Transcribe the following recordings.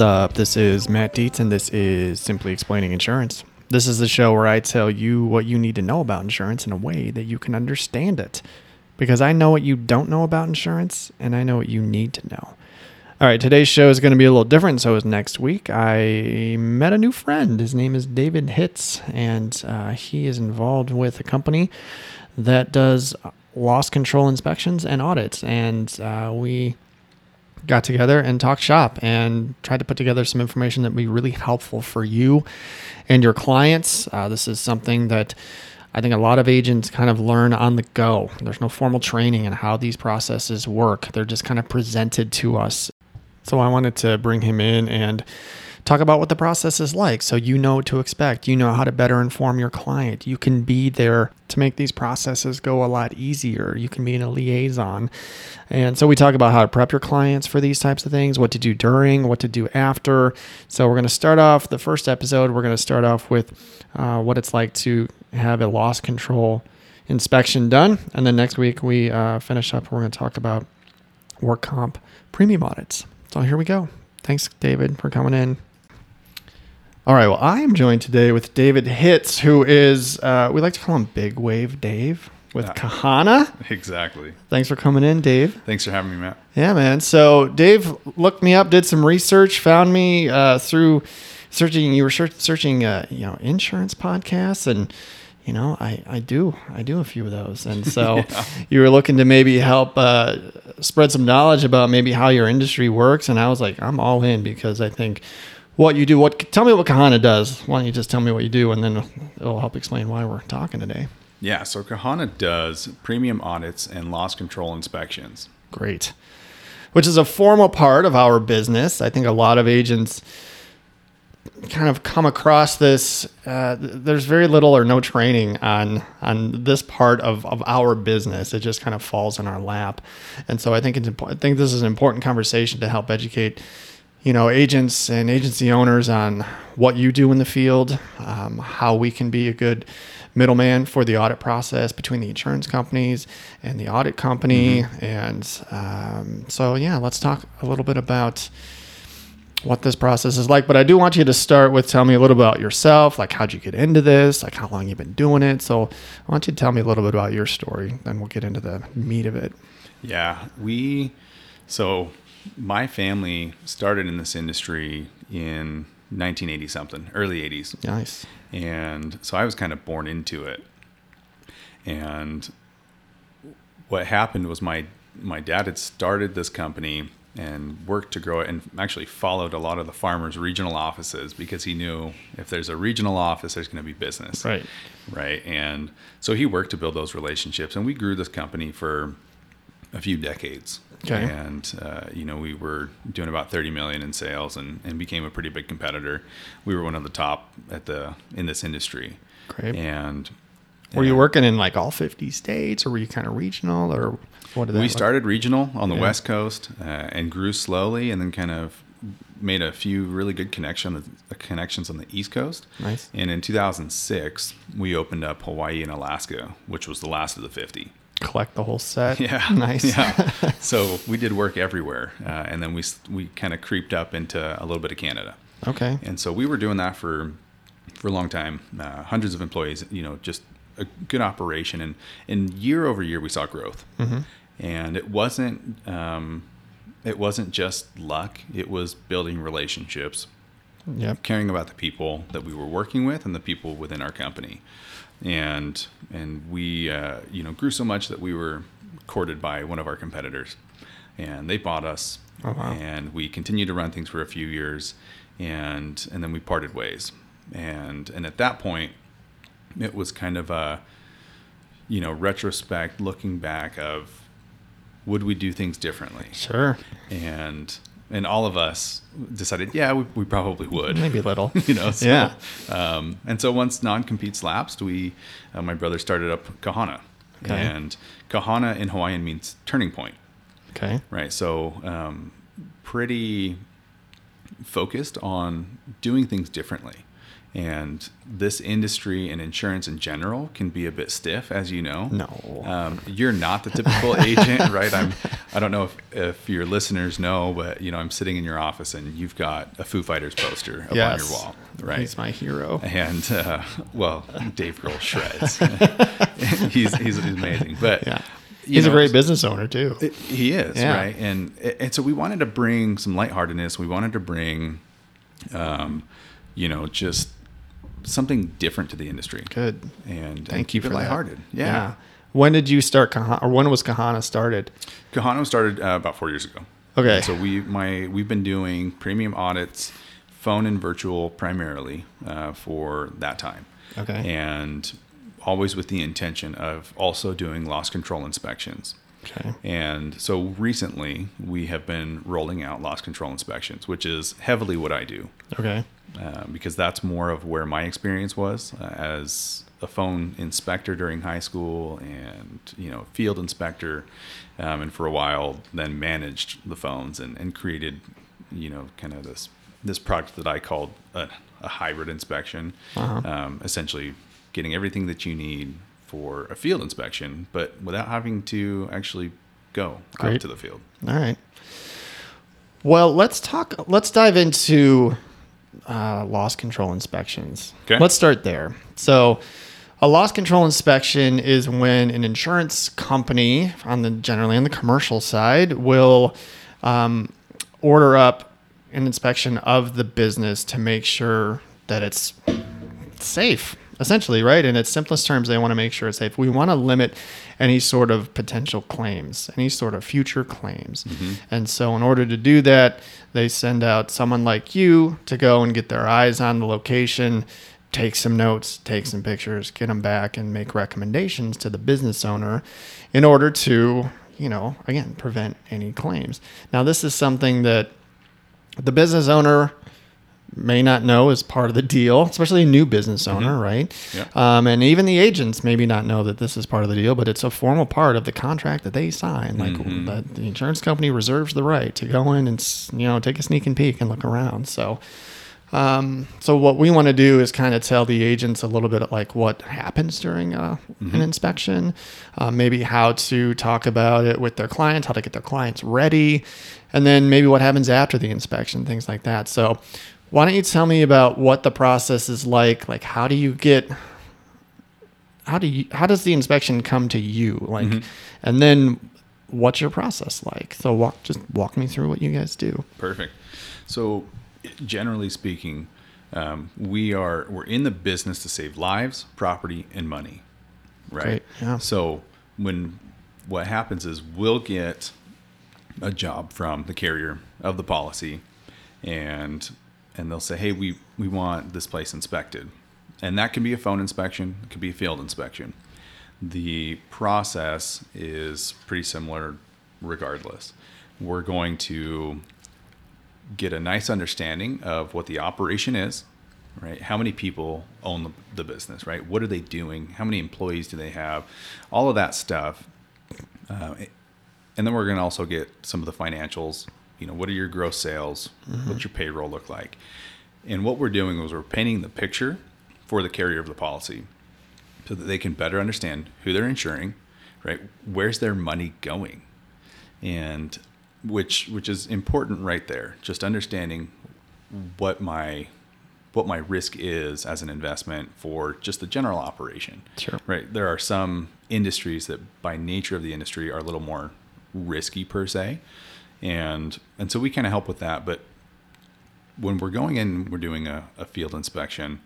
Up? This is Matt Dietz, and this is Simply Explaining Insurance. This is the show where I tell you what you need to know about insurance in a way that you can understand it. Because I know what you don't know about insurance, and I know what you need to know. All right, today's show is going to be a little different. So is next week. I met a new friend. His name is David Hitz, and uh, he is involved with a company that does loss control inspections and audits. And uh, we got together and talked shop and tried to put together some information that would be really helpful for you and your clients. Uh, this is something that I think a lot of agents kind of learn on the go. There's no formal training in how these processes work, they're just kind of presented to us. So I wanted to bring him in and talk about what the process is like so you know what to expect. You know how to better inform your client. You can be there to make these processes go a lot easier. You can be in a liaison. And so we talk about how to prep your clients for these types of things, what to do during, what to do after. So we're going to start off the first episode, we're going to start off with uh, what it's like to have a loss control inspection done. And then next week we uh, finish up, we're going to talk about work comp premium audits. So here we go. Thanks, David, for coming in. All right. Well, I am joined today with David Hitz, who is, uh, we like to call him Big Wave Dave with Yeah. Kahana. Exactly. Thanks for coming in, Dave. Thanks for having me, Matt. Yeah, man. So Dave looked me up, did some research, found me uh, through searching. You were search, searching, uh, you know, insurance podcasts, and you know, I I do I do a few of those, and so you were looking to maybe help uh, spread some knowledge about maybe how your industry works, and I was like, I'm all in because I think. What you do? What? Tell me what Kahana does. Why don't you just tell me what you do, and then it'll help explain why we're talking today. Yeah, so Kahana does premium audits and loss control inspections. Great. Which is a formal part of our business. I think a lot of agents kind of come across this. Uh, there's very little or no training on on this part of, of our business. It just kind of falls in our lap, and so I think it's important. I think this is an important conversation to help educate, you know, agents and agency owners on what you do in the field, um, how we can be a good middleman for the audit process between the insurance companies and the audit company. And um, so, yeah, let's talk a little bit about what this process is like. But I do want you to start with tell me a little about yourself, like how'd you get into this, like how long you've been doing it. So I want you to tell me a little bit about your story, then we'll get into the meat of it. Yeah, we, so my family started in this industry in 1980 something, early 80s. Nice. And so I was kind of born into it. And what happened was my my dad had started this company and worked to grow it and actually followed a lot of the farmers regional offices because he knew if there's a regional office there's going to be business Right. right and so he worked to build those relationships and we grew this company for a few decades Okay. and uh, you know we were doing about 30 million in sales and, and became a pretty big competitor we were one of the top at the in this industry Great. and Were you working in like all 50 states or were you kind of regional or what did that we look- started regional on the Yeah. west coast uh, and grew slowly and then kind of made a few really good connection, connections on the east coast Nice. and in 2006 we opened up hawaii and alaska which was the last of the 50 collect the whole set? Yeah. Nice. Yeah. so we did work everywhere, uh, and then we we kind of creeped up into a little bit of Canada, okay. and so we were doing that for for a long time. Uh, hundreds of employees, you know, just a good operation, and and year over year we saw growth, and it wasn't um, it wasn't just luck; it was building relationships Yep. caring about the people that we were working with and the people within our company and and we uh, you know grew so much that we were courted by one of our competitors. And they bought us. Oh, wow. and we continued to run things for a few years. And and then we parted ways. And and at that point it was kind of a you know retrospect looking back of would we do things differently? Sure. and and all of us decided, yeah, we, we probably would. Maybe a little. you know, so, Yeah. Um, and so once non-competes lapsed, we, uh, my brother started up Kahana, Okay. and Kahana in Hawaiian means turning point, Okay. right? So um, pretty focused on doing things differently, And this industry and insurance in general can be a bit stiff, as you know. No. Um, you're not the typical agent, right? I'm. I don't know if, if your listeners know, but you know, I'm sitting in your office and you've got a Foo Fighters poster up yes. on your wall, right? He's my hero. and uh, well, Dave Grohl shreds. he's, he's amazing, but Yeah. He's a great business owner too. he is Yeah. right, and and so we wanted to bring some lightheartedness. We wanted to bring, um, you know, just something different to the industry. Good. And and Thank keep you it for that. lighthearted. Yeah. When did you start Kahana, or when was Kahana started? Kahana started uh, about four years ago. Okay. And so we my we've been doing premium audits, phone and virtual primarily uh, for that time. Okay. And always with the intention of also doing loss control inspections. Okay. And so recently we have been rolling out loss control inspections, which is heavily what I do Okay. Uh, because that's more of where my experience was uh, as a phone inspector during high school and you know field inspector um, and for a while then managed the phones and, and created you know kind of this this product that I called a, a hybrid inspection Uh-huh. um, essentially getting everything that you need for a field inspection but without having to actually go Great. out to the field All right. Well, let's talk. Let's dive into uh, loss control inspections. Okay. Let's start there. So, a loss control inspection is when an insurance company, on the generally on the commercial side, will um, order up an inspection of the business to make sure that it's safe essentially right? In its simplest terms they want to make sure it's safe. We want to limit any sort of potential claims any sort of future claims. Mm-hmm. And so in order to do that they send out someone like you to go and get their eyes on the location take some notes take some pictures get them back and make recommendations to the business owner in order to you know again prevent any claims. Now this is something that the business owner may not know is part of the deal, especially a new business owner, right? Yeah. Um, and even the agents maybe not know that this is part of the deal, but it's a formal part of the contract that they sign. Like that the insurance company reserves the right to go in and you know take a sneak and peek and look around. So. Um, so what we want to do is kind of tell the agents a little bit of like what happens during uh an inspection, uh, maybe how to talk about it with their clients, how to get their clients ready, and then maybe what happens after the inspection, things like that. So why don't you tell me about what the process is like? Like how do you get how do you how does the inspection come to you? Like and then what's your process like? So walk just walk me through what you guys do. Perfect. So, generally speaking, um, we are we're in the business to save lives, property, and money, right? Great, yeah. So when what happens is we'll get a job from the carrier of the policy, and and they'll say, hey, we we want this place inspected, and that can be a phone inspection, it could be a field inspection. The process is pretty similar, regardless. We're going to get a nice understanding of what the operation is, right? How many people own the, the business, right? What are they doing? How many employees do they have? All of that stuff. Uh, and then we're going to also get some of the financials. You know, what are your gross sales? Mm-hmm. What's your payroll look like? And what we're doing is we're painting the picture for the carrier of the policy so that they can better understand who they're insuring, right? Where's their money going? And which which is important right there. Just understanding what my what my risk is as an investment for just the general operation. Sure. Right. There are some industries that by nature of the industry are a little more risky per se. And and so we kind of help with that. But when we're going in, we're doing a, a field inspection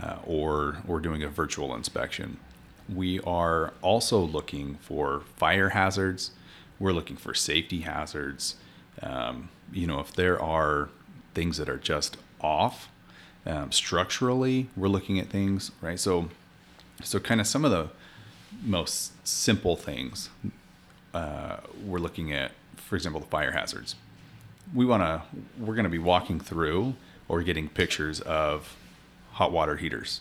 uh, or or doing a virtual inspection. We are also looking for fire hazards. We're looking for safety hazards. Um, you know, if there are things that are just off um, structurally, we're looking at things, right? So, so kind of some of the most simple things uh, we're looking at, for example, the fire hazards. We want to, we're going to be walking through or getting pictures of hot water heaters,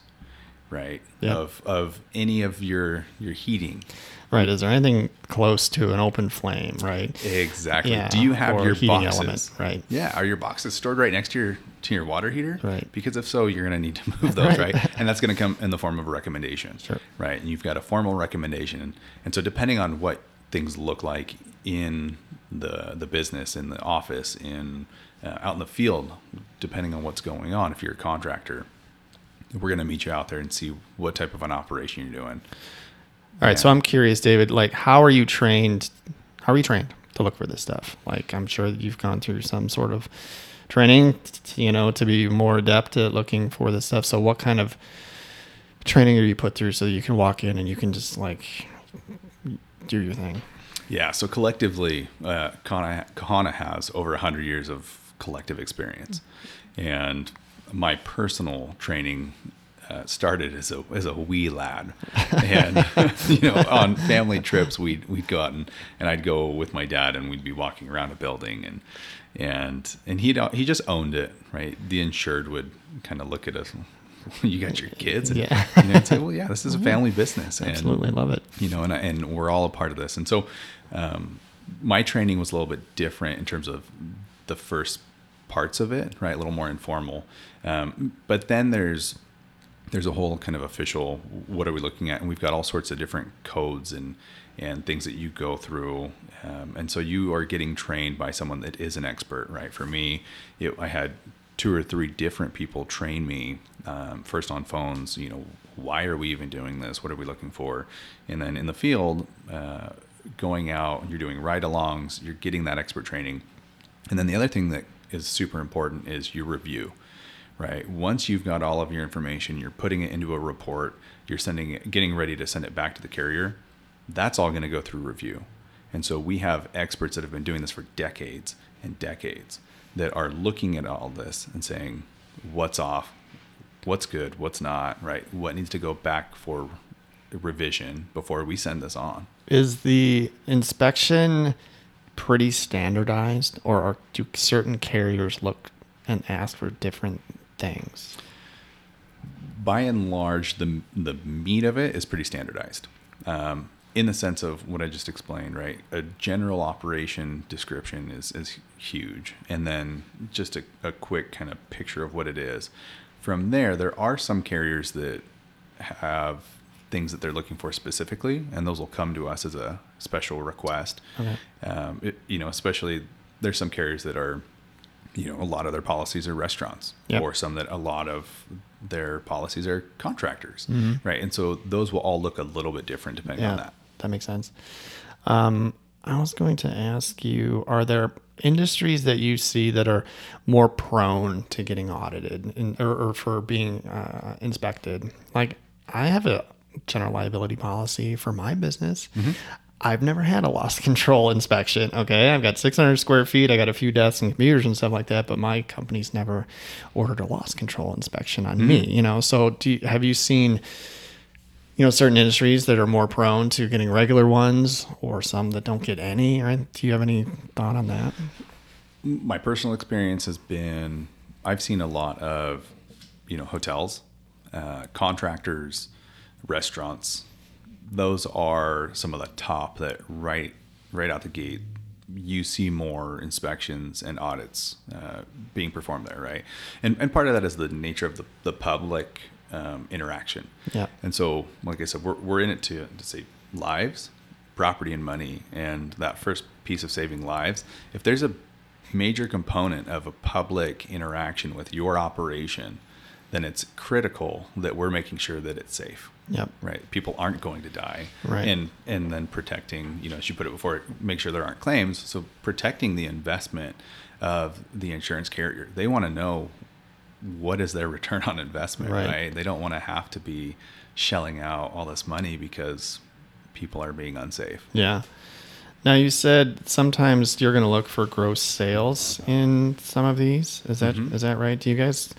right? Yeah. Of of any of your your heating. Right. Is there anything close to an open flame? Right. Exactly. Yeah, Do you have or your boxes? element, right. Yeah. Are your boxes stored right next to your to your water heater? Right. Because if so, you're going to need to move those, Right. right? And that's going to come in the form of a recommendation. Sure. Right. And you've got a formal recommendation, and, and so depending on what things look like in the the business, in the office, in uh, out in the field, depending on what's going on, if you're a contractor, we're going to meet you out there and see what type of an operation you're doing. All right. So I'm curious, David. Like, how are you trained? How are you trained to look for this stuff? Like, I'm sure that you've gone through some sort of training, you know, to be more adept at looking for this stuff. So, what kind of training are you put through so you can walk in and you can just like do your thing? Yeah, so collectively, uh, Kahana, Kahana has over 100 years of collective experience. And my personal training uh, started as a, as a wee lad. And, you know, on family trips, we'd, we'd go out and, and I'd go with my dad and we'd be walking around a building and, and, and he'd, he just owned it, right? The insured would kind of look at us, you got your kids? And, Yeah. you know, and say, well, yeah, this is a family business. And, Absolutely love it. you know, and, and we're all a part of this. And so, um, my training was a little bit different in terms of the first parts of it, right? A little more informal. Um, but then there's there's a whole kind of official what are we looking at, and we've got all sorts of different codes and and things that you go through. Um, and so you are getting trained by someone that is an expert, right? For me, it, I had two or three different people train me um, first on phones you know why are we even doing this what are we looking for and then in the field uh, going out you're doing ride-alongs you're getting that expert training. And then the other thing that is super important is your review right? Once you've got all of your information you're putting it into a report you're sending it getting ready to send it back to the carrier that's all going to go through review. And so we have experts that have been doing this for decades and decades that are looking at all this and saying what's off? What's good? What's not? Right? What needs to go back for revision before we send this on Is the inspection pretty standardized, or are, do certain carriers look and ask for different things? by and large, the the meat of it is pretty standardized, um, in the sense of what I just explained. Right, a general operation description is is huge, and then just a, a quick kind of picture of what it is. From there, there are some carriers that have things that they're looking for specifically, and those will come to us as a special request. Okay. Um, it, you know, especially there's some carriers that are you know, a lot of their policies are restaurants, Yep. or some that a lot of their policies are contractors, Mhm. right? And so those will all look a little bit different depending Yeah, on that. that makes sense. Um, I was going to ask you: Are there industries that you see that are more prone to getting audited or, or for being uh, inspected? Like, I have a general liability policy for my business. I've never had a loss control inspection. Okay, I've got 600 square feet. I got a few desks and computers and stuff like that, but my company's never ordered a loss control inspection on me. You know, so do you, have you seen? you know certain industries that are more prone to getting regular ones or some that don't get any right do you have any thought on that My personal experience has been I've seen a lot of, you know, hotels, uh, contractors, restaurants. Those are some of the top that right right out the gate you see more inspections and audits uh, being performed there, right? And and part of that is the nature of the, the public um, interaction. Yeah. And so, like I said, we're, we're in it to, to save lives, property, and money. And that first piece of saving lives, if there's a major component of a public interaction with your operation, then it's critical that we're making sure that it's safe. Yep. Right. People aren't going to die. Right. And and then protecting, you know, as you put it before, make sure there aren't claims. So protecting the investment of the insurance carrier. They want to know what is their return on investment, Right. right? They don't want to have to be shelling out all this money because people are being unsafe. yeah now you said sometimes you're going to look for gross sales in some of these is that is Mhm. that right do you guys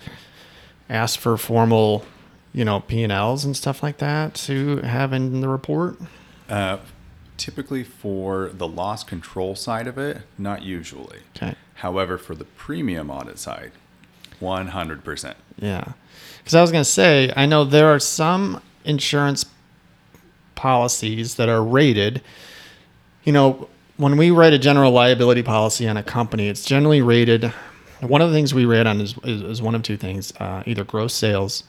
ask for formal you know p&l's and stuff like that to have in the report Uh, typically for the loss control side of it, not usually. okay However, for the premium audit side, 100%. Yeah. Because I was going to say, I know there are some insurance policies that are rated. You know, when we write a general liability policy on a company, it's generally rated. One of the things we rate on is, is, is one of two things uh, either gross sales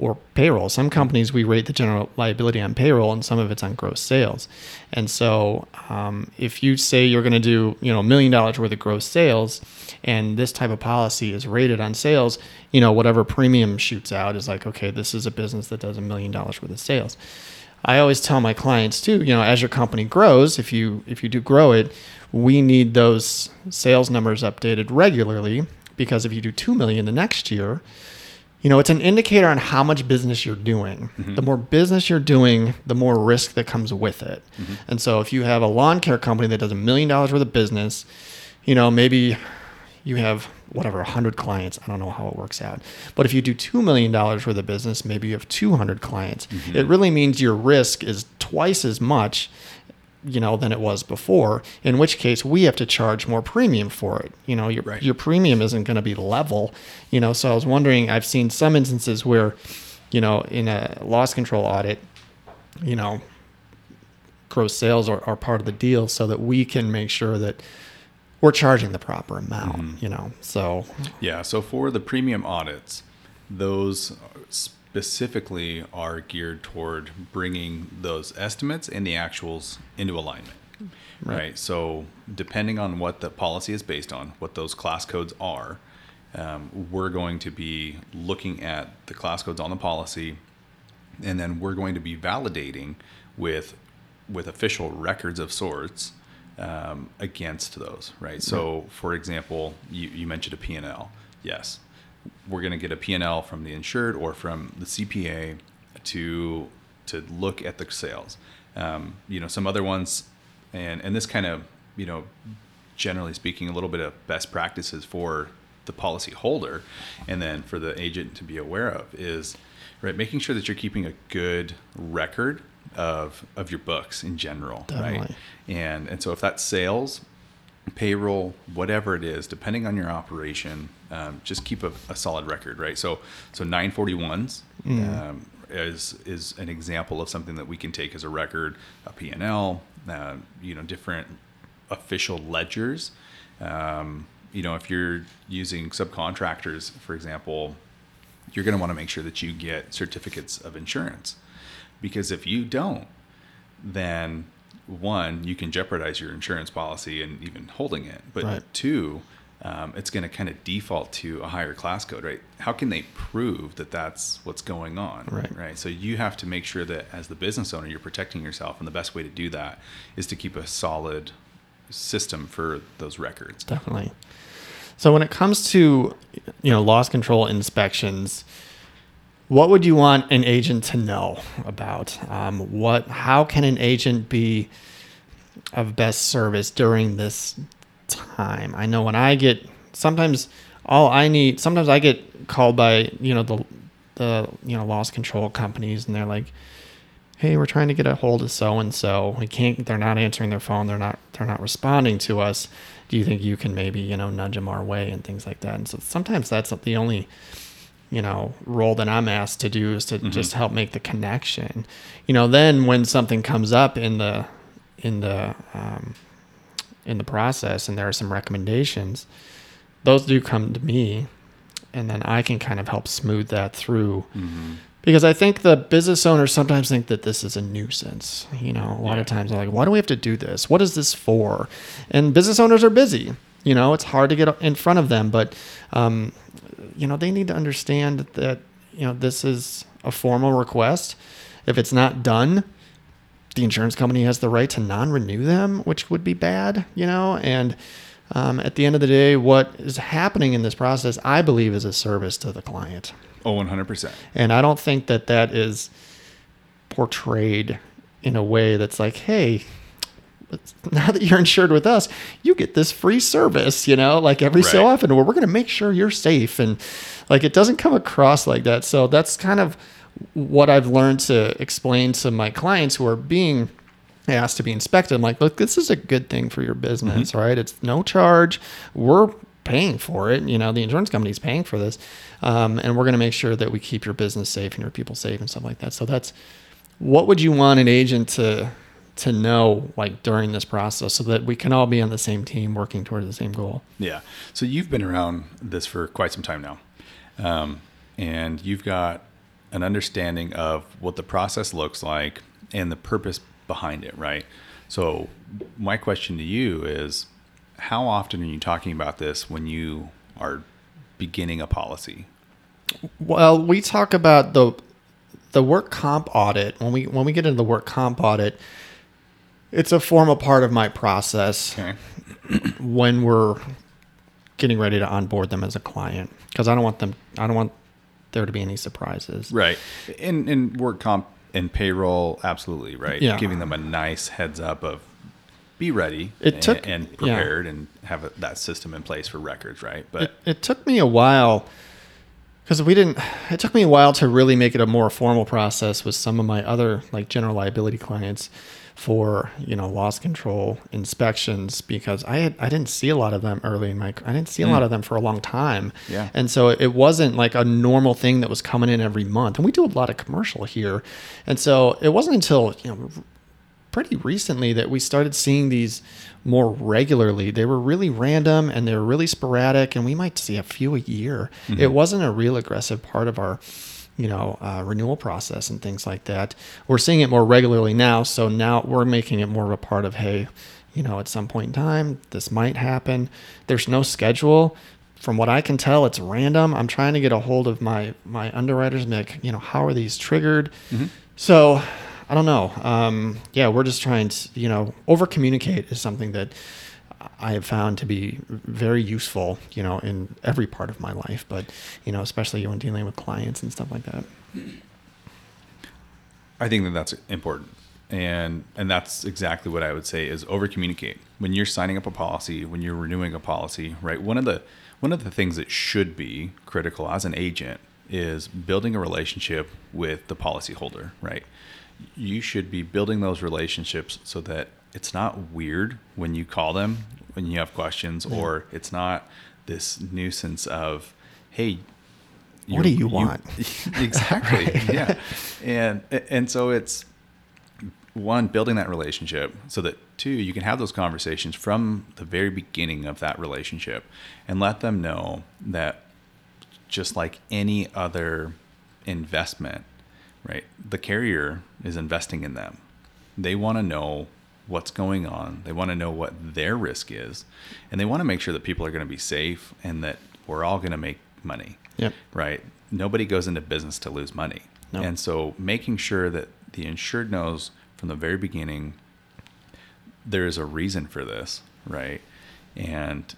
or payroll. Some companies we rate the general liability on payroll, and some of it's on gross sales. And so, um, if you say you're going to do you know a million dollars worth of gross sales, and this type of policy is rated on sales, you know whatever premium shoots out is like okay, this is a business that does a million dollars worth of sales. I always tell my clients too, you know, as your company grows, if you if you do grow it, we need those sales numbers updated regularly because if you do 2 million the next year, you know, it's an indicator on how much business you're doing. Mm-hmm. The more business you're doing, the more risk that comes with it. Mm-hmm. And so if you have a lawn care company that does a million dollars worth of business, you know, maybe you have whatever 100 clients i don't know how it works out but if you do $2 million worth of business maybe you have 200 clients mm-hmm. it really means your risk is twice as much you know than it was before in which case we have to charge more premium for it you know your, right. your premium isn't going to be level you know so i was wondering i've seen some instances where you know in a loss control audit you know gross sales are, are part of the deal so that we can make sure that we're charging the proper amount mm-hmm. you know so yeah so for the premium audits those specifically are geared toward bringing those estimates and the actuals into alignment. Right. right? So, depending on what the policy is based on, what those class codes are, um, we're going to be looking at the class codes on the policy, and then we're going to be validating with with official records of sorts um, against those. Right. So, for example, you, you mentioned a P&L. Yes, we're going to get a P&L from the insured or from the CPA to to look at the sales. Um, you know, some other ones, and and this kind of you know, generally speaking, a little bit of best practices for the policy holder, and then for the agent to be aware of is right making sure that you're keeping a good record of of your books in general, Definitely. right? And and so if that's sales, payroll, whatever it is, depending on your operation, um, just keep a, a, solid record, right? So, so 941s mm. um, is is an example of something that we can take as a record, a P&L, uh, you know, different official ledgers. Um, you know, if you're using subcontractors, for example, you're going to want to make sure that you get certificates of insurance, because if you don't, then one, you can jeopardize your insurance policy and even holding it. But right. two, um, it's going to kind of default to a higher class code, right? How can they prove that that's what's going on, right? Right. So you have to make sure that as the business owner, you're protecting yourself, and the best way to do that is to keep a solid system for those records. Definitely. So when it comes to you know loss control inspections, what would you want an agent to know about? Um, what? How can an agent be of best service during this time? I know when I get sometimes all I need. Sometimes I get called by you know the the you know loss control companies, and they're like, "Hey, we're trying to get a hold of so and so. We can't. They're not answering their phone. They're not. They're not responding to us. Do you think you can maybe you know nudge them our way and things like that?" And so sometimes that's the only you know role that I'm asked to do is to mm-hmm. just help make the connection. You know, then when something comes up in the in the um, in the process and there are some recommendations, those do come to me, and then I can kind of help smooth that through. Mm-hmm. Because I think the business owners sometimes think that this is a nuisance. You know, a lot yeah. of times they're like, why do we have to do this? What is this for? And business owners are busy. You know, it's hard to get in front of them, but um, you know, they need to understand that, you know, this is a formal request. If it's not done, the insurance company has the right to non-renew them, which would be bad, you know. And um, at the end of the day, what is happening in this process, I believe, is a service to the client. Oh, Oh, one hundred percent. And I don't think that that is portrayed in a way that's like, hey, now that you're insured with us, you get this free service, you know, like every right. so often where we're going to make sure you're safe. And like it doesn't come across like that. So that's kind of what I've learned to explain to my clients who are being asked to be inspected. I'm like, look, this is a good thing for your business, mm-hmm. right? It's no charge. We're paying for it. You know, the insurance company's paying for this. Um, and we're going to make sure that we keep your business safe and your people safe and stuff like that. So that's what would you want an agent to to know like during this process so that we can all be on the same team working towards the same goal? Yeah. So you've been around this for quite some time now, um, and you've got an understanding of what the process looks like and the purpose behind it, right? So my question to you is, how often are you talking about this when you are beginning a policy? Well, we talk about the the work comp audit when we when we get into the work comp audit. It's a formal part of my process Okay. when we're getting ready to onboard them as a client because I don't want them I don't want there to be any surprises. Right. In in work comp and payroll, absolutely right. Yeah. Giving them a nice heads up of be ready It and, took- and yeah. prepared and have a, that system in place for records, right? But It, it took me a while because we didn't. It took me a while to really make it a more formal process with some of my other like general liability clients for you know loss control inspections because I had I didn't see a lot of them early in my I didn't see a mm. lot of them for a long time. Yeah. And so it wasn't like a normal thing that was coming in every month. And we do a lot of commercial here. And so it wasn't until, you know, pretty recently that we started seeing these more regularly. They were really random and they were really sporadic, and we might see a few a year. Mm-hmm. It wasn't a real aggressive part of our, you know, uh, renewal process and things like that. We're seeing it more regularly now, so now we're making it more of a part of hey, you know, at some point in time this might happen. There's no schedule. From what I can tell, it's random. I'm trying to get a hold of my my underwriters, and like, you know, how are these triggered? So I don't know. Um, yeah, we're just trying to, you know, over communicate is something that I have found to be very useful, you know, in every part of my life, but, you know, especially when dealing with clients and stuff like that. I think that that's important. And and that's exactly what I would say is over communicate. When you're signing up a policy, when you're renewing a policy, right? One of the one of the things that should be critical as an agent is building a relationship with the policyholder, right? You should be building those relationships so that it's not weird when you call them when you have questions or it's not this nuisance of hey What do you want? exactly yeah. And and so it's one building that relationship so that two you can have those conversations from the very beginning of that relationship and let them know that just like any other investment right the carrier is investing in them. They want to know what's going on they want to know what their risk is and they want to make sure that people are going to be safe and that we're all going to make money Yep. right? Nobody goes into business to lose money. No. And so making sure that the insured knows from the very beginning there is a reason for this, right? And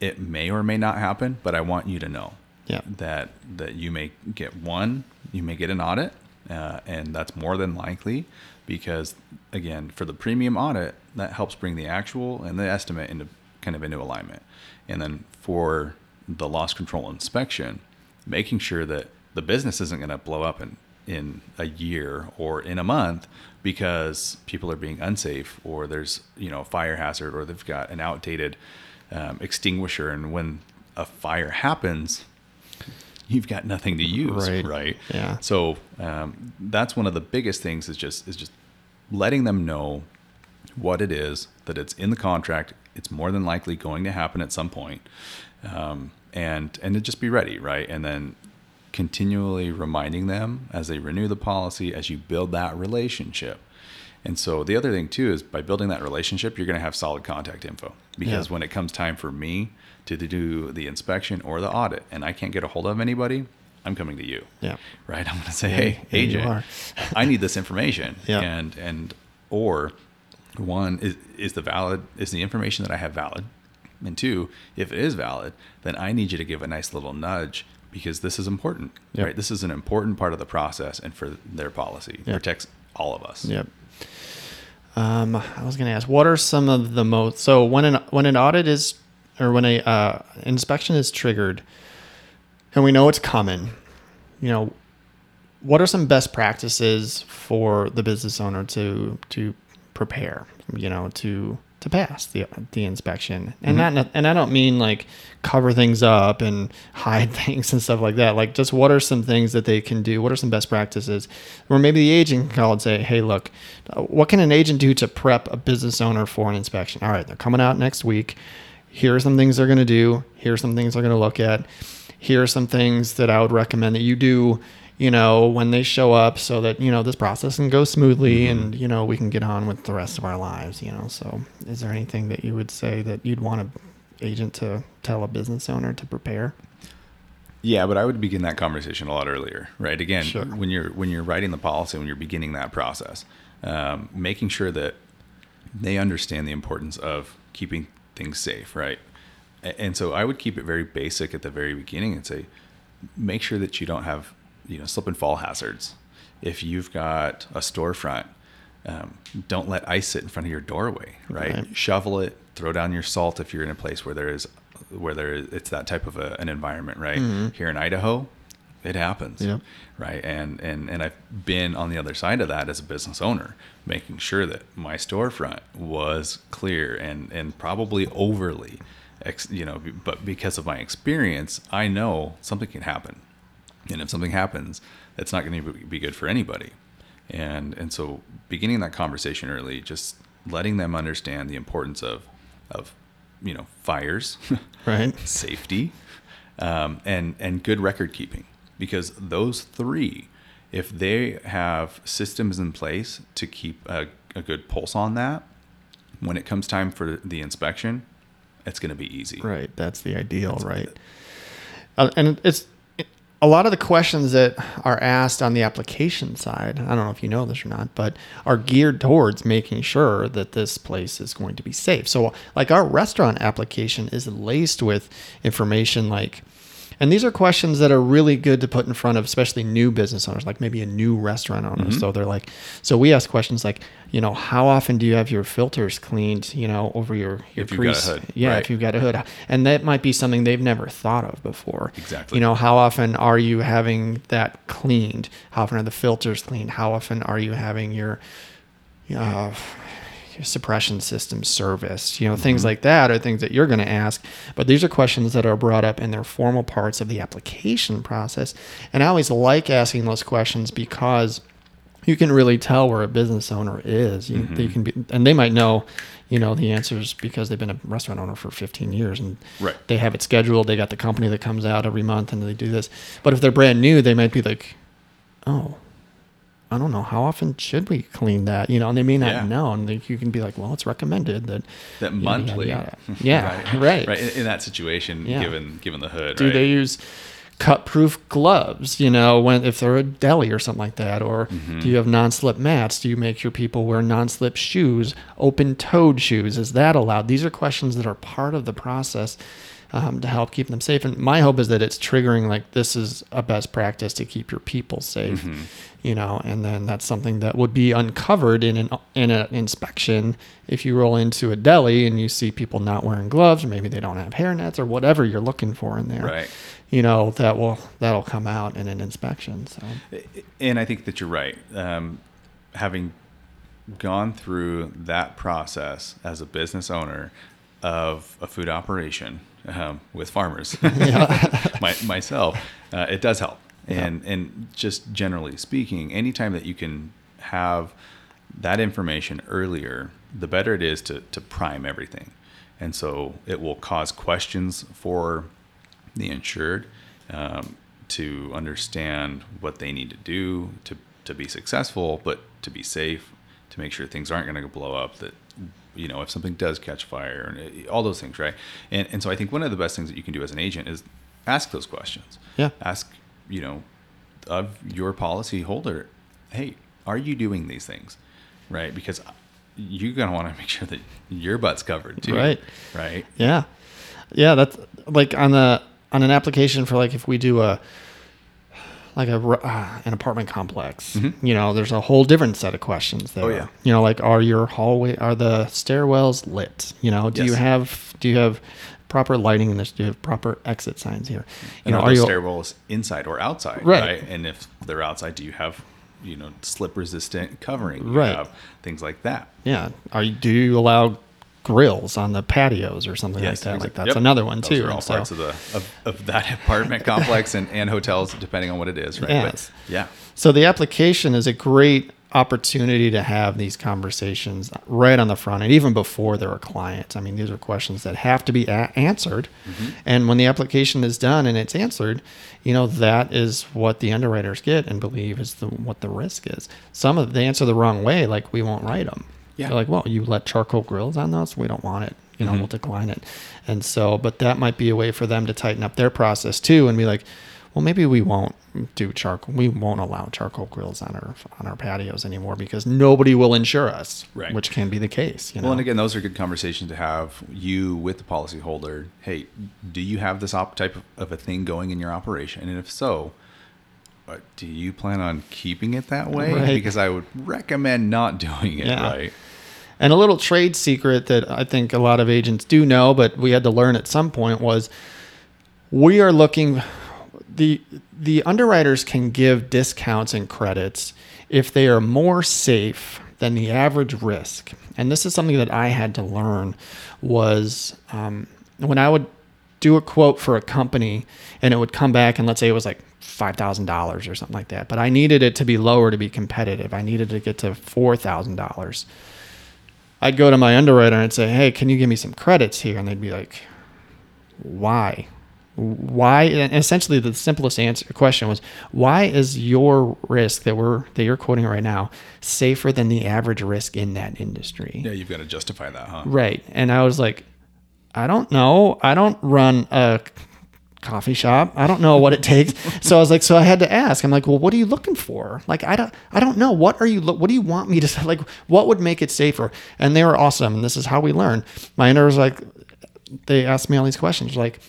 it may or may not happen, but I want you to know Yeah. that that you may get one, you may get an audit, uh, and that's more than likely because again, for the premium audit, that helps bring the actual and the estimate into kind of into alignment. And then for the loss control inspection, making sure that the business isn't going to blow up in in a year or in a month because people are being unsafe or there's you know a fire hazard or they've got an outdated um, extinguisher and when a fire happens you've got nothing to use Right. right, Yeah. so um, that's one of the biggest things is just is just letting them know what it is that it's in the contract it's more than likely going to happen at some point um, and and to just be ready right? And then continually reminding them as they renew the policy as you build that relationship. And so the other thing too is by building that relationship you're going to have solid contact info. Because Yeah. when it comes time for me to do the inspection or the audit and i can't get a hold of anybody i'm coming to you Yeah. right i'm going to say hey yeah, you agent are. i need this information Yeah. and and or one is is the valid is the information that i have valid and two if it is valid then i need you to give a nice little nudge because this is important Yep. right this is an important part of the process and for their policy Yep. protects all of us Yep. Um, I was going to ask, what are some of the most so when an when an audit is or when a uh, inspection is triggered, and we know it's coming, you know, what are some best practices for the business owner to to prepare? You know, to to pass the the inspection, and not and I don't mean like cover things up and hide things and stuff like that. Like just what are some things that they can do? What are some best practices? Or maybe the agent can call and say, "Hey, look, uh, what can an agent do to prep a business owner for an inspection? All right, they're coming out next week. Here are some things they're going to do. Here are some things they're going to look at. Here are some things that I would recommend that you do." You know, when they show up, so that you know this process can go smoothly, and you know we can get on with the rest of our lives. You know, so is there anything that you would say that you'd want an agent to tell a business owner to prepare? Yeah, but I would begin that conversation a lot earlier, right? Again, Sure. when you're when you're writing the policy, when you're beginning that process, um, making sure that they understand the importance of keeping things safe, right? And so I would keep it very basic at the very beginning and say, make sure that you don't have, you know, slip and fall hazards. If you've got a storefront, um, don't let ice sit in front of your doorway, right? Right. Shovel it, throw down your salt if you're in a place where there is, where there is, it's that type of a, an environment, right? Here in Idaho, it happens, Yep. right? And and and I've been on the other side of that as a business owner, making sure that my storefront was clear and and probably overly, ex, you know, but because of my experience, I know something can happen, and if something happens, that's not going to be good for anybody. And and so beginning that conversation early, just letting them understand the importance of of you know fires, Right. safety, um, and and good record keeping. Because those three, if they have systems in place to keep a, a good pulse on that, when it comes time for the inspection, it's going to be easy. Right. That's the ideal, right? Uh, and it's a lot of the questions that are asked on the application side. I don't know if you know this or not, but are geared towards making sure that this place is going to be safe. So, like our restaurant application is laced with information like. And these are questions that are really good to put in front of, especially new business owners, like maybe a new restaurant owner. Mm-hmm. So they're like, so we ask questions like, you know, how often do you have your filters cleaned, you know, over your, your If you've got a grease? hood, Yeah, right. if you've got a hood. And that might be something they've never thought of before. Exactly. You know, how often are you having that cleaned? How often are the filters cleaned? How often are you having your, uh, your suppression system serviced? You know, things mm-hmm. like that are things that you're going to ask. But these are questions that are brought up in their formal parts of the application process. And I always like asking those questions because you can really tell where a business owner is. You, they mm-hmm. can be, and they might know, you know, the answers because they've been a restaurant owner for 15 years and Right. they have it scheduled. They got the company that comes out every month and they do this. But if they're brand new, they might be like, oh, I don't know. How often should we clean that? You know, and they may not Yeah. know. And they, you can be like, well, it's recommended that. That yada, monthly, yada. Yeah, right. right. In, in that situation, Yeah. given given the hood, do right? they use cut proof gloves you know when if they're a deli or something like that or Mm-hmm. do you have non-slip mats do you make your people wear non-slip shoes open toed shoes is that allowed these are questions that are part of the process um, to help keep them safe and my hope is that it's triggering like this is a best practice to keep your people safe Mm-hmm. you know and then that's something that would be uncovered in an in an inspection if you roll into a deli and you see people not wearing gloves or maybe they don't have hair nets or whatever you're looking for in there Right. you know that will that'll come out in an inspection so And I think that you're right. Um, having gone through that process as a business owner of a food operation um, with farmers, my, myself, uh, it does help. And and just generally speaking, anytime that you can have that information earlier, the better it is to to prime everything. And so it will cause questions for the insured um, to understand what they need to do to, to be successful, but to be safe, to make sure things aren't going to blow up. That you know, if something does catch fire, and eh, all those things, right? And and so I think one of the best things that you can do as an agent is ask those questions. Yeah. Ask you know of your policy holder, hey, are you doing these things, right? Because you're gonna want to make sure that your butt's covered too, Right. Right. yeah yeah that's like on the on an application for like if we do a like a uh, an apartment complex you know there's a whole different set of questions there Mm-hmm. Oh, yeah. you know like are your hallway are the stairwells lit you know do you have do you have proper lighting in this do you have proper exit signs here you And know are are you stairwells inside or outside? Right. And if they're outside, do you have, you know, slip resistant covering? You Right. Have things like that. Yeah. Are you, do you allow grills on the patios or something Yes, like that. Like that's yep. another one Those too. all so- parts of the of, of that apartment complex and, and hotels, depending on what it is, right? Yes. But yeah, So the application is a great opportunity to have these conversations right on the front and even before they're a client. I mean, these are questions that have to be a- answered. Mm-hmm. And when the application is done and it's answered, you know, that is what the underwriters get and believe is the what the risk is. Some of they answer the wrong way, like we won't write them. Yeah. They're like, well, you let charcoal grills on those? We don't want it. You know, we'll decline it. And so, but that might be a way for them to tighten up their process too and be like, well, maybe we won't do charcoal. We won't allow charcoal grills on our on our patios anymore because nobody will insure us, Right. which can be the case. You know, Well, and again, those are good conversations to have you with the policyholder. Hey, do you have this op- type of, of a thing going in your operation? And if so, uh, do you plan on keeping it that way? Right. Because I would recommend not doing it. Yeah. Right. And a little trade secret that I think a lot of agents do know, but we had to learn at some point was we are looking the the underwriters can give discounts and credits if they are more safe than the average risk. And this is something that I had to learn was um, when I would do a quote for a company and it would come back and let's say it was like $5,000 or something like that, but I needed it to be lower to be competitive. I needed to get to $4,000. I'd go to my underwriter and say, "Hey, can you give me some credits here?" And they'd be like, "Why? Why?" And essentially, the simplest answer question was, "Why is your risk that we're that you're quoting right now safer than the average risk in that industry?" Yeah, you've got to justify that, huh? Right. And I was like, I don't know. I don't run a coffee shop. I don't know what it takes. so I was like, so I had to ask. I'm like, well, what are you looking for? Like, I don't, I don't know. What are you? Lo- what do you want me to say? Like, what would make it safer? And they were awesome. And this is how we learn. My inner was like, they asked me all these questions, like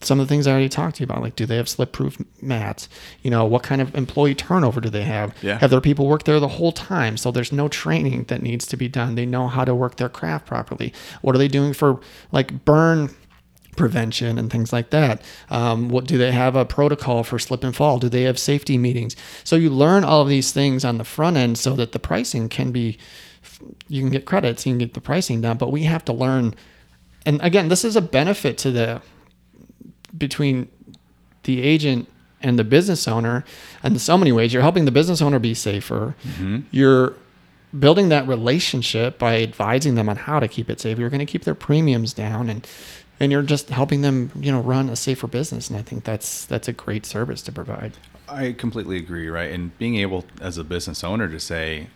some of the things I already talked to you about, like do they have slip-proof mats? You know, what kind of employee turnover do they have? Yeah. Have their people work there the whole time? So there's no training that needs to be done. They know how to work their craft properly. What are they doing for like burn prevention and things like that? Um, what do they have a protocol for slip and fall? Do they have safety meetings? So you learn all of these things on the front end so that the pricing can be you can get credits, you can get the pricing down, but we have to learn. And again, this is a benefit to the between the agent and the business owner in so many ways. You're helping the business owner be safer. You're building that relationship by advising them on how to keep it safe. You're going to keep their premiums down and and you're just helping them, you know, run a safer business. And I think that's that's a great service to provide. I completely agree, right? And being able as a business owner to say,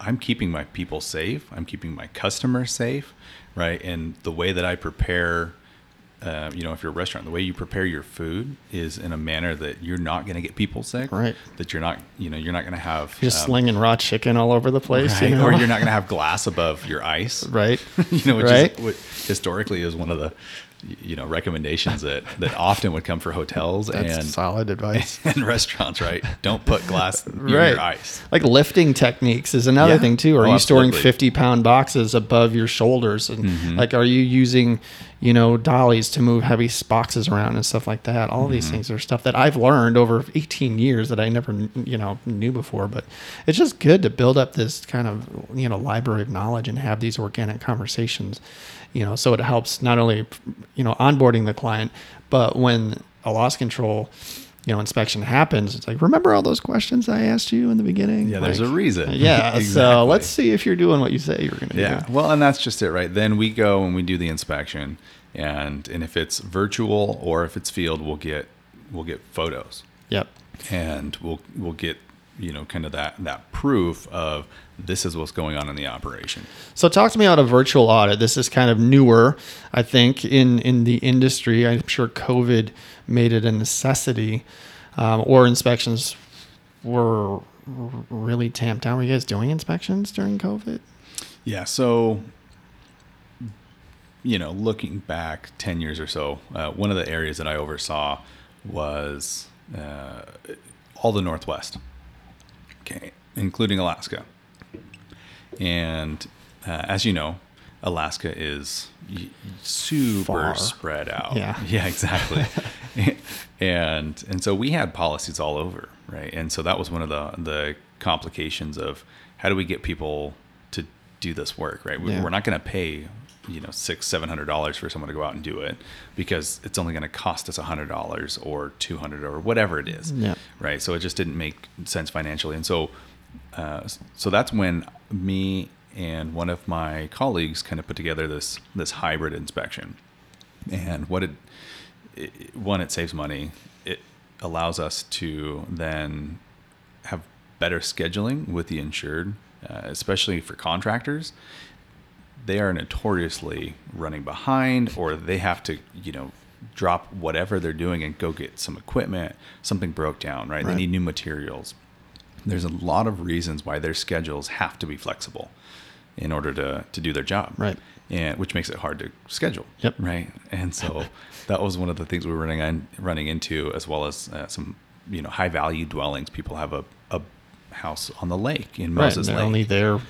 I'm keeping my people safe, I'm keeping my customers safe, right? And the way that I prepare, uh, you know, if you're a restaurant, the way you prepare your food is in a manner that you're not going to get people sick, Right. That you're not, you know, you're not going to have You're just um, slinging raw chicken all over the place, right? you know? or you're not going to have glass above your ice, right. you know, which Right. is what historically is one of the, you know, recommendations that that often would come for hotels and solid advice. and restaurants, right? Don't put glass in Right. your ice. Like lifting techniques is another Yeah. thing too. Are Oh, you storing absolutely. 50 pound boxes above your shoulders? And Mm-hmm. like, are you using, you know, dollies to move heavy boxes around and stuff like that? All these Mm-hmm. things are stuff that I've learned over 18 years that I never, you know, knew before. But it's just good to build up this kind of, you know, library of knowledge and have these organic conversations, you know, so it helps not only, you know, onboarding the client, but when a loss control, you know, inspection happens, it's like, remember all those questions I asked you in the beginning? Yeah, there's a reason. yeah. So let's see if you're doing what you say you're going to Yeah. do. Well, and that's just it, right? Then we go and we do the inspection, and and if it's virtual or if it's field, we'll get we'll get photos, Yep. and we'll we'll get you know kind of that that proof of this is what's going on in the operation. So talk to me about a virtual audit. This is kind of newer, I think, in in the industry. I'm sure COVID made it a necessity, um, or inspections were really tamped down. Were you guys doing inspections during COVID? Yeah. So, you know, looking back 10 years or so, uh, one of the areas that I oversaw was uh, all the Northwest, okay, including Alaska. And uh, as you know, Alaska is super Far. spread out. Yeah. Yeah, exactly. and and so we had policies all over, right? And so that was one of the the complications of how do we get people to do this work, right? We, Yeah. We're not going to pay you know six seven hundred dollars for someone to go out and do it because it's only going to cost us a hundred dollars or two hundred or whatever it is. Yeah. right? So it just didn't make sense financially. And so uh, so that's when me and one of my colleagues kind of put together this this hybrid inspection. And what it, it one it saves money. It allows us to then have better scheduling with the insured uh, especially for contractors they are notoriously running behind or they have to you know drop whatever they're doing and go get some equipment something broke down right, they need new materials. There's a lot of reasons why their schedules have to be flexible in order to, to do their job. Right. and which makes it hard to schedule Yep. right? And so that was one of the things we were running on, running into as well as uh, some you know high value dwellings. People have a house on the lake in Right. Moses They're Lake only there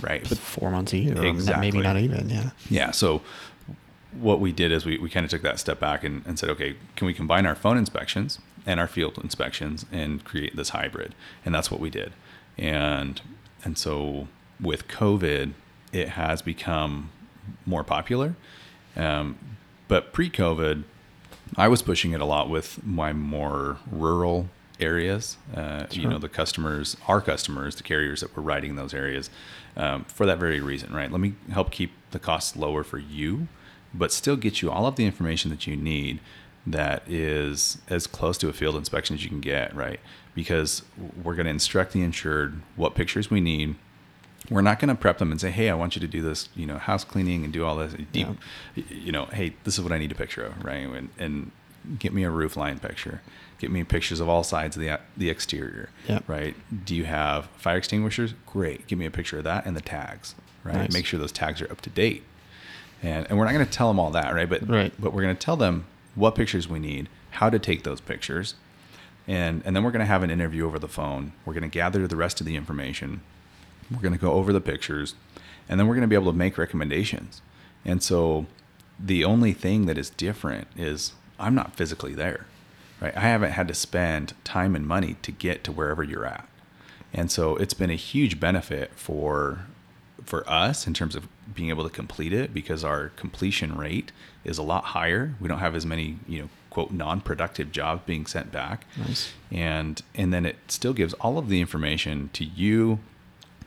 right four months a year. Exactly. Maybe not even. Yeah. yeah. So what we did is we, we kind of took that step back and, and said, okay, can we combine our phone inspections and our field inspections and create this hybrid? And that's what we did. And and so with COVID, it has become more popular. Um, but pre-COVID, I was pushing it a lot with my more rural areas. Uh, You know, the customers, our customers, the carriers that were riding in those areas, um, for that very reason, right? Let me help keep the costs lower for you, but still get you all of the information that you need that is as close to a field inspection as you can get, right? Because we're going to instruct the insured what pictures we need, we're not going to prep them and say, "Hey, I want you to do this, you know, house cleaning and do all this deep, you know, hey, this is what I need a picture of, right? And, and get me a roof line picture, get me pictures of all sides of the the exterior, Yep. right? Do you have fire extinguishers? Great, give me a picture of that and the tags, right? Nice. Make sure those tags are up to date, and and we're not going to tell them all that, right? But Right. but we're going to tell them what pictures we need, how to take those pictures, and and then we're going to have an interview over the phone. We're going to gather the rest of the information. We're going to go over the pictures, and then we're going to be able to make recommendations. And so, the only thing that is different is I'm not physically there, right? I haven't had to spend time and money to get to wherever you're at, and so it's been a huge benefit for for us in terms of being able to complete it because our completion rate is a lot higher. We don't have as many, you know, quote non-productive jobs being sent back. Nice. And and then it still gives all of the information to you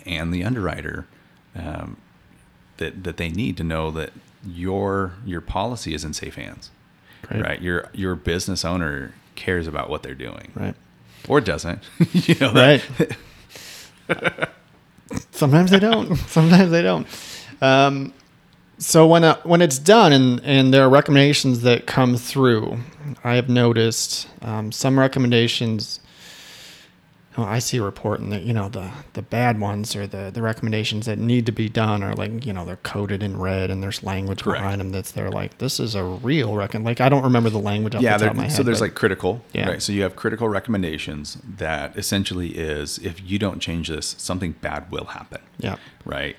and the underwriter um, that that they need to know that your your policy is in safe hands. Great. Right? Your your business owner cares about what they're doing. Right. Or doesn't. you know, Right. Sometimes they don't. Sometimes they don't. Um, so when uh, when it's done and and there are recommendations that come through, I have noticed um, some recommendations. Oh, I see a report and that you know the the bad ones or the the recommendations that need to be done are like you know they're coded in red and there's language Correct. behind them that's they're like this is a real recon like I don't remember the language off yeah, the top of my head. so there's but- like critical, Yeah. right? So you have critical recommendations that essentially is if you don't change this, something bad will happen, yeah right?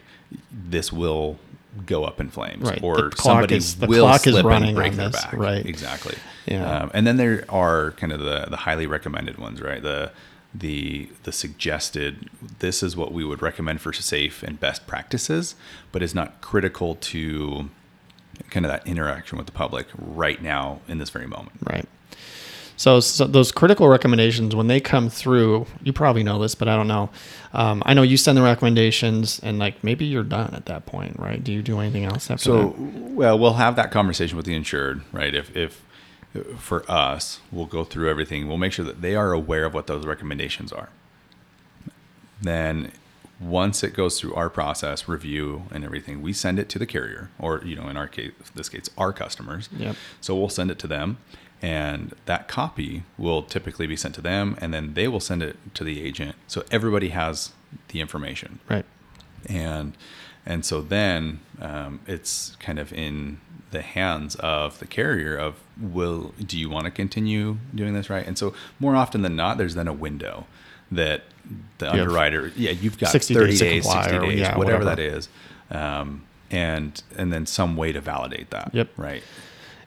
This will go up in flames, Right. or somebody is- the will clock is slip running and break their this, back, right. Exactly. Yeah. Um, and then there are kind of the the highly recommended ones, right? The the the suggested this is what we would recommend for safe and best practices, but is not critical to kind of that interaction with the public right now in this very moment. Right. So, so those critical recommendations, when they come through, you probably know this, but I don't know. Um, I know you send the recommendations, and like maybe you're done at that point, right? Do you do anything else after So, that? well, we'll have that conversation with the insured, right? If, if for us, we'll go through everything. We'll make sure that they are aware of what those recommendations are. Then, once it goes through our process, review and everything, we send it to the carrier, or you know, in our case, this case, our customers. Yep. So we'll send it to them, and that copy will typically be sent to them, and then they will send it to the agent. So everybody has the information Right. and and so then um, it's kind of in the hands of the carrier of will do you want to continue doing this right and so more often than not there's then a window that the have underwriter yeah you've got 60 30 days days, to comply 60 or- days yeah, whatever, whatever. that is um, and and then some way to validate that Yep. right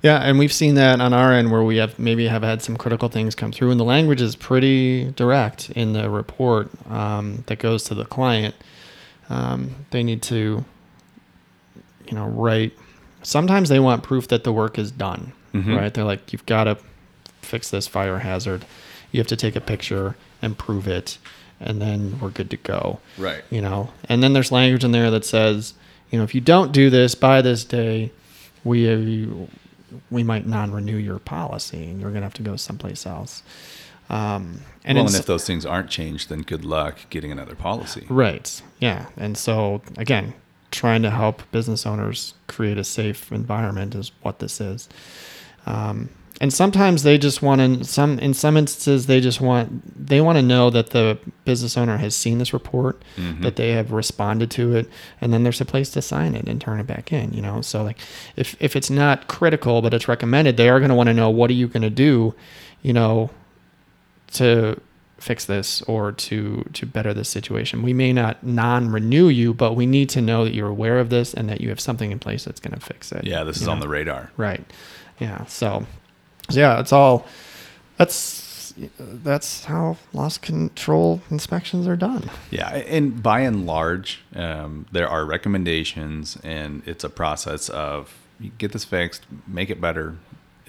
Yeah, and we've seen that on our end where we have maybe have had some critical things come through, and the language is pretty direct in the report um, that goes to the client. Um, they need to, you know, right. Sometimes they want proof that the work is done, Mhm. right? They're like, you've got to fix this fire hazard. You have to take a picture and prove it, and then we're good to go. Right. You know, and then there's language in there that says, you know, if you don't do this by this day, we we might non-renew your policy, and you're gonna have to go someplace else. Um, and well, and if those things aren't changed, then good luck getting another policy. Right. Yeah. And so again, trying to help business owners create a safe environment is what this is. Um, and sometimes they just want to some in some instances they just want they want to know that the business owner has seen this report Mhm. that they have responded to it and then there's a place to sign it and turn it back in you know so like if if it's not critical but it's recommended they are going to want to know what are you going to do you know to fix this or to to better this situation. We may not non-renew you, but we need to know that you're aware of this and that you have something in place that's going to fix it. Yeah, this is on the radar. right. Yeah. So, so yeah, it's all that's that's how loss control inspections are done. Yeah, and by and large, um, there are recommendations, and it's a process of get this fixed, make it better,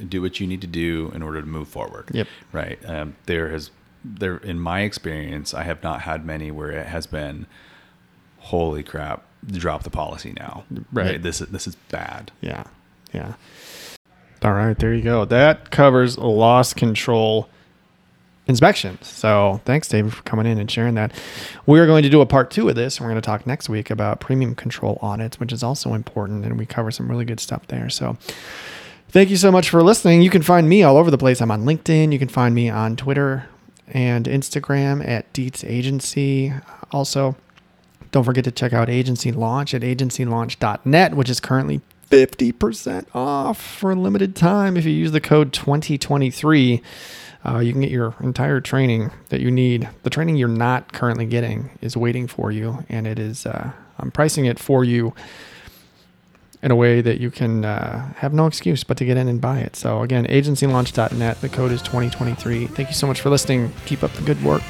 do what you need to do in order to move forward. Yep. Right. Um, there has there in my experience, I have not had many where it has been, holy crap, drop the policy now. Right. This is this is bad. Yeah. Yeah. All right, there you go. That covers loss control inspections. So thanks, David, for coming in and sharing that. We're going to do a part two of this. and We're going to talk next week about premium control audits, which is also important, and we cover some really good stuff there. So thank you so much for listening. You can find me all over the place. I'm on LinkedIn. You can find me on Twitter and Instagram at Dietz Agency. Also, don't forget to check out Agency Launch at agencylaunch.net, which is currently 50% off for a limited time. If you use the code 2023, uh, you can get your entire training that you need. The training you're not currently getting is waiting for you, and it is, uh, I'm pricing it for you in a way that you can uh, have no excuse but to get in and buy it. So, again, agencylaunch.net, the code is 2023. Thank you so much for listening. Keep up the good work.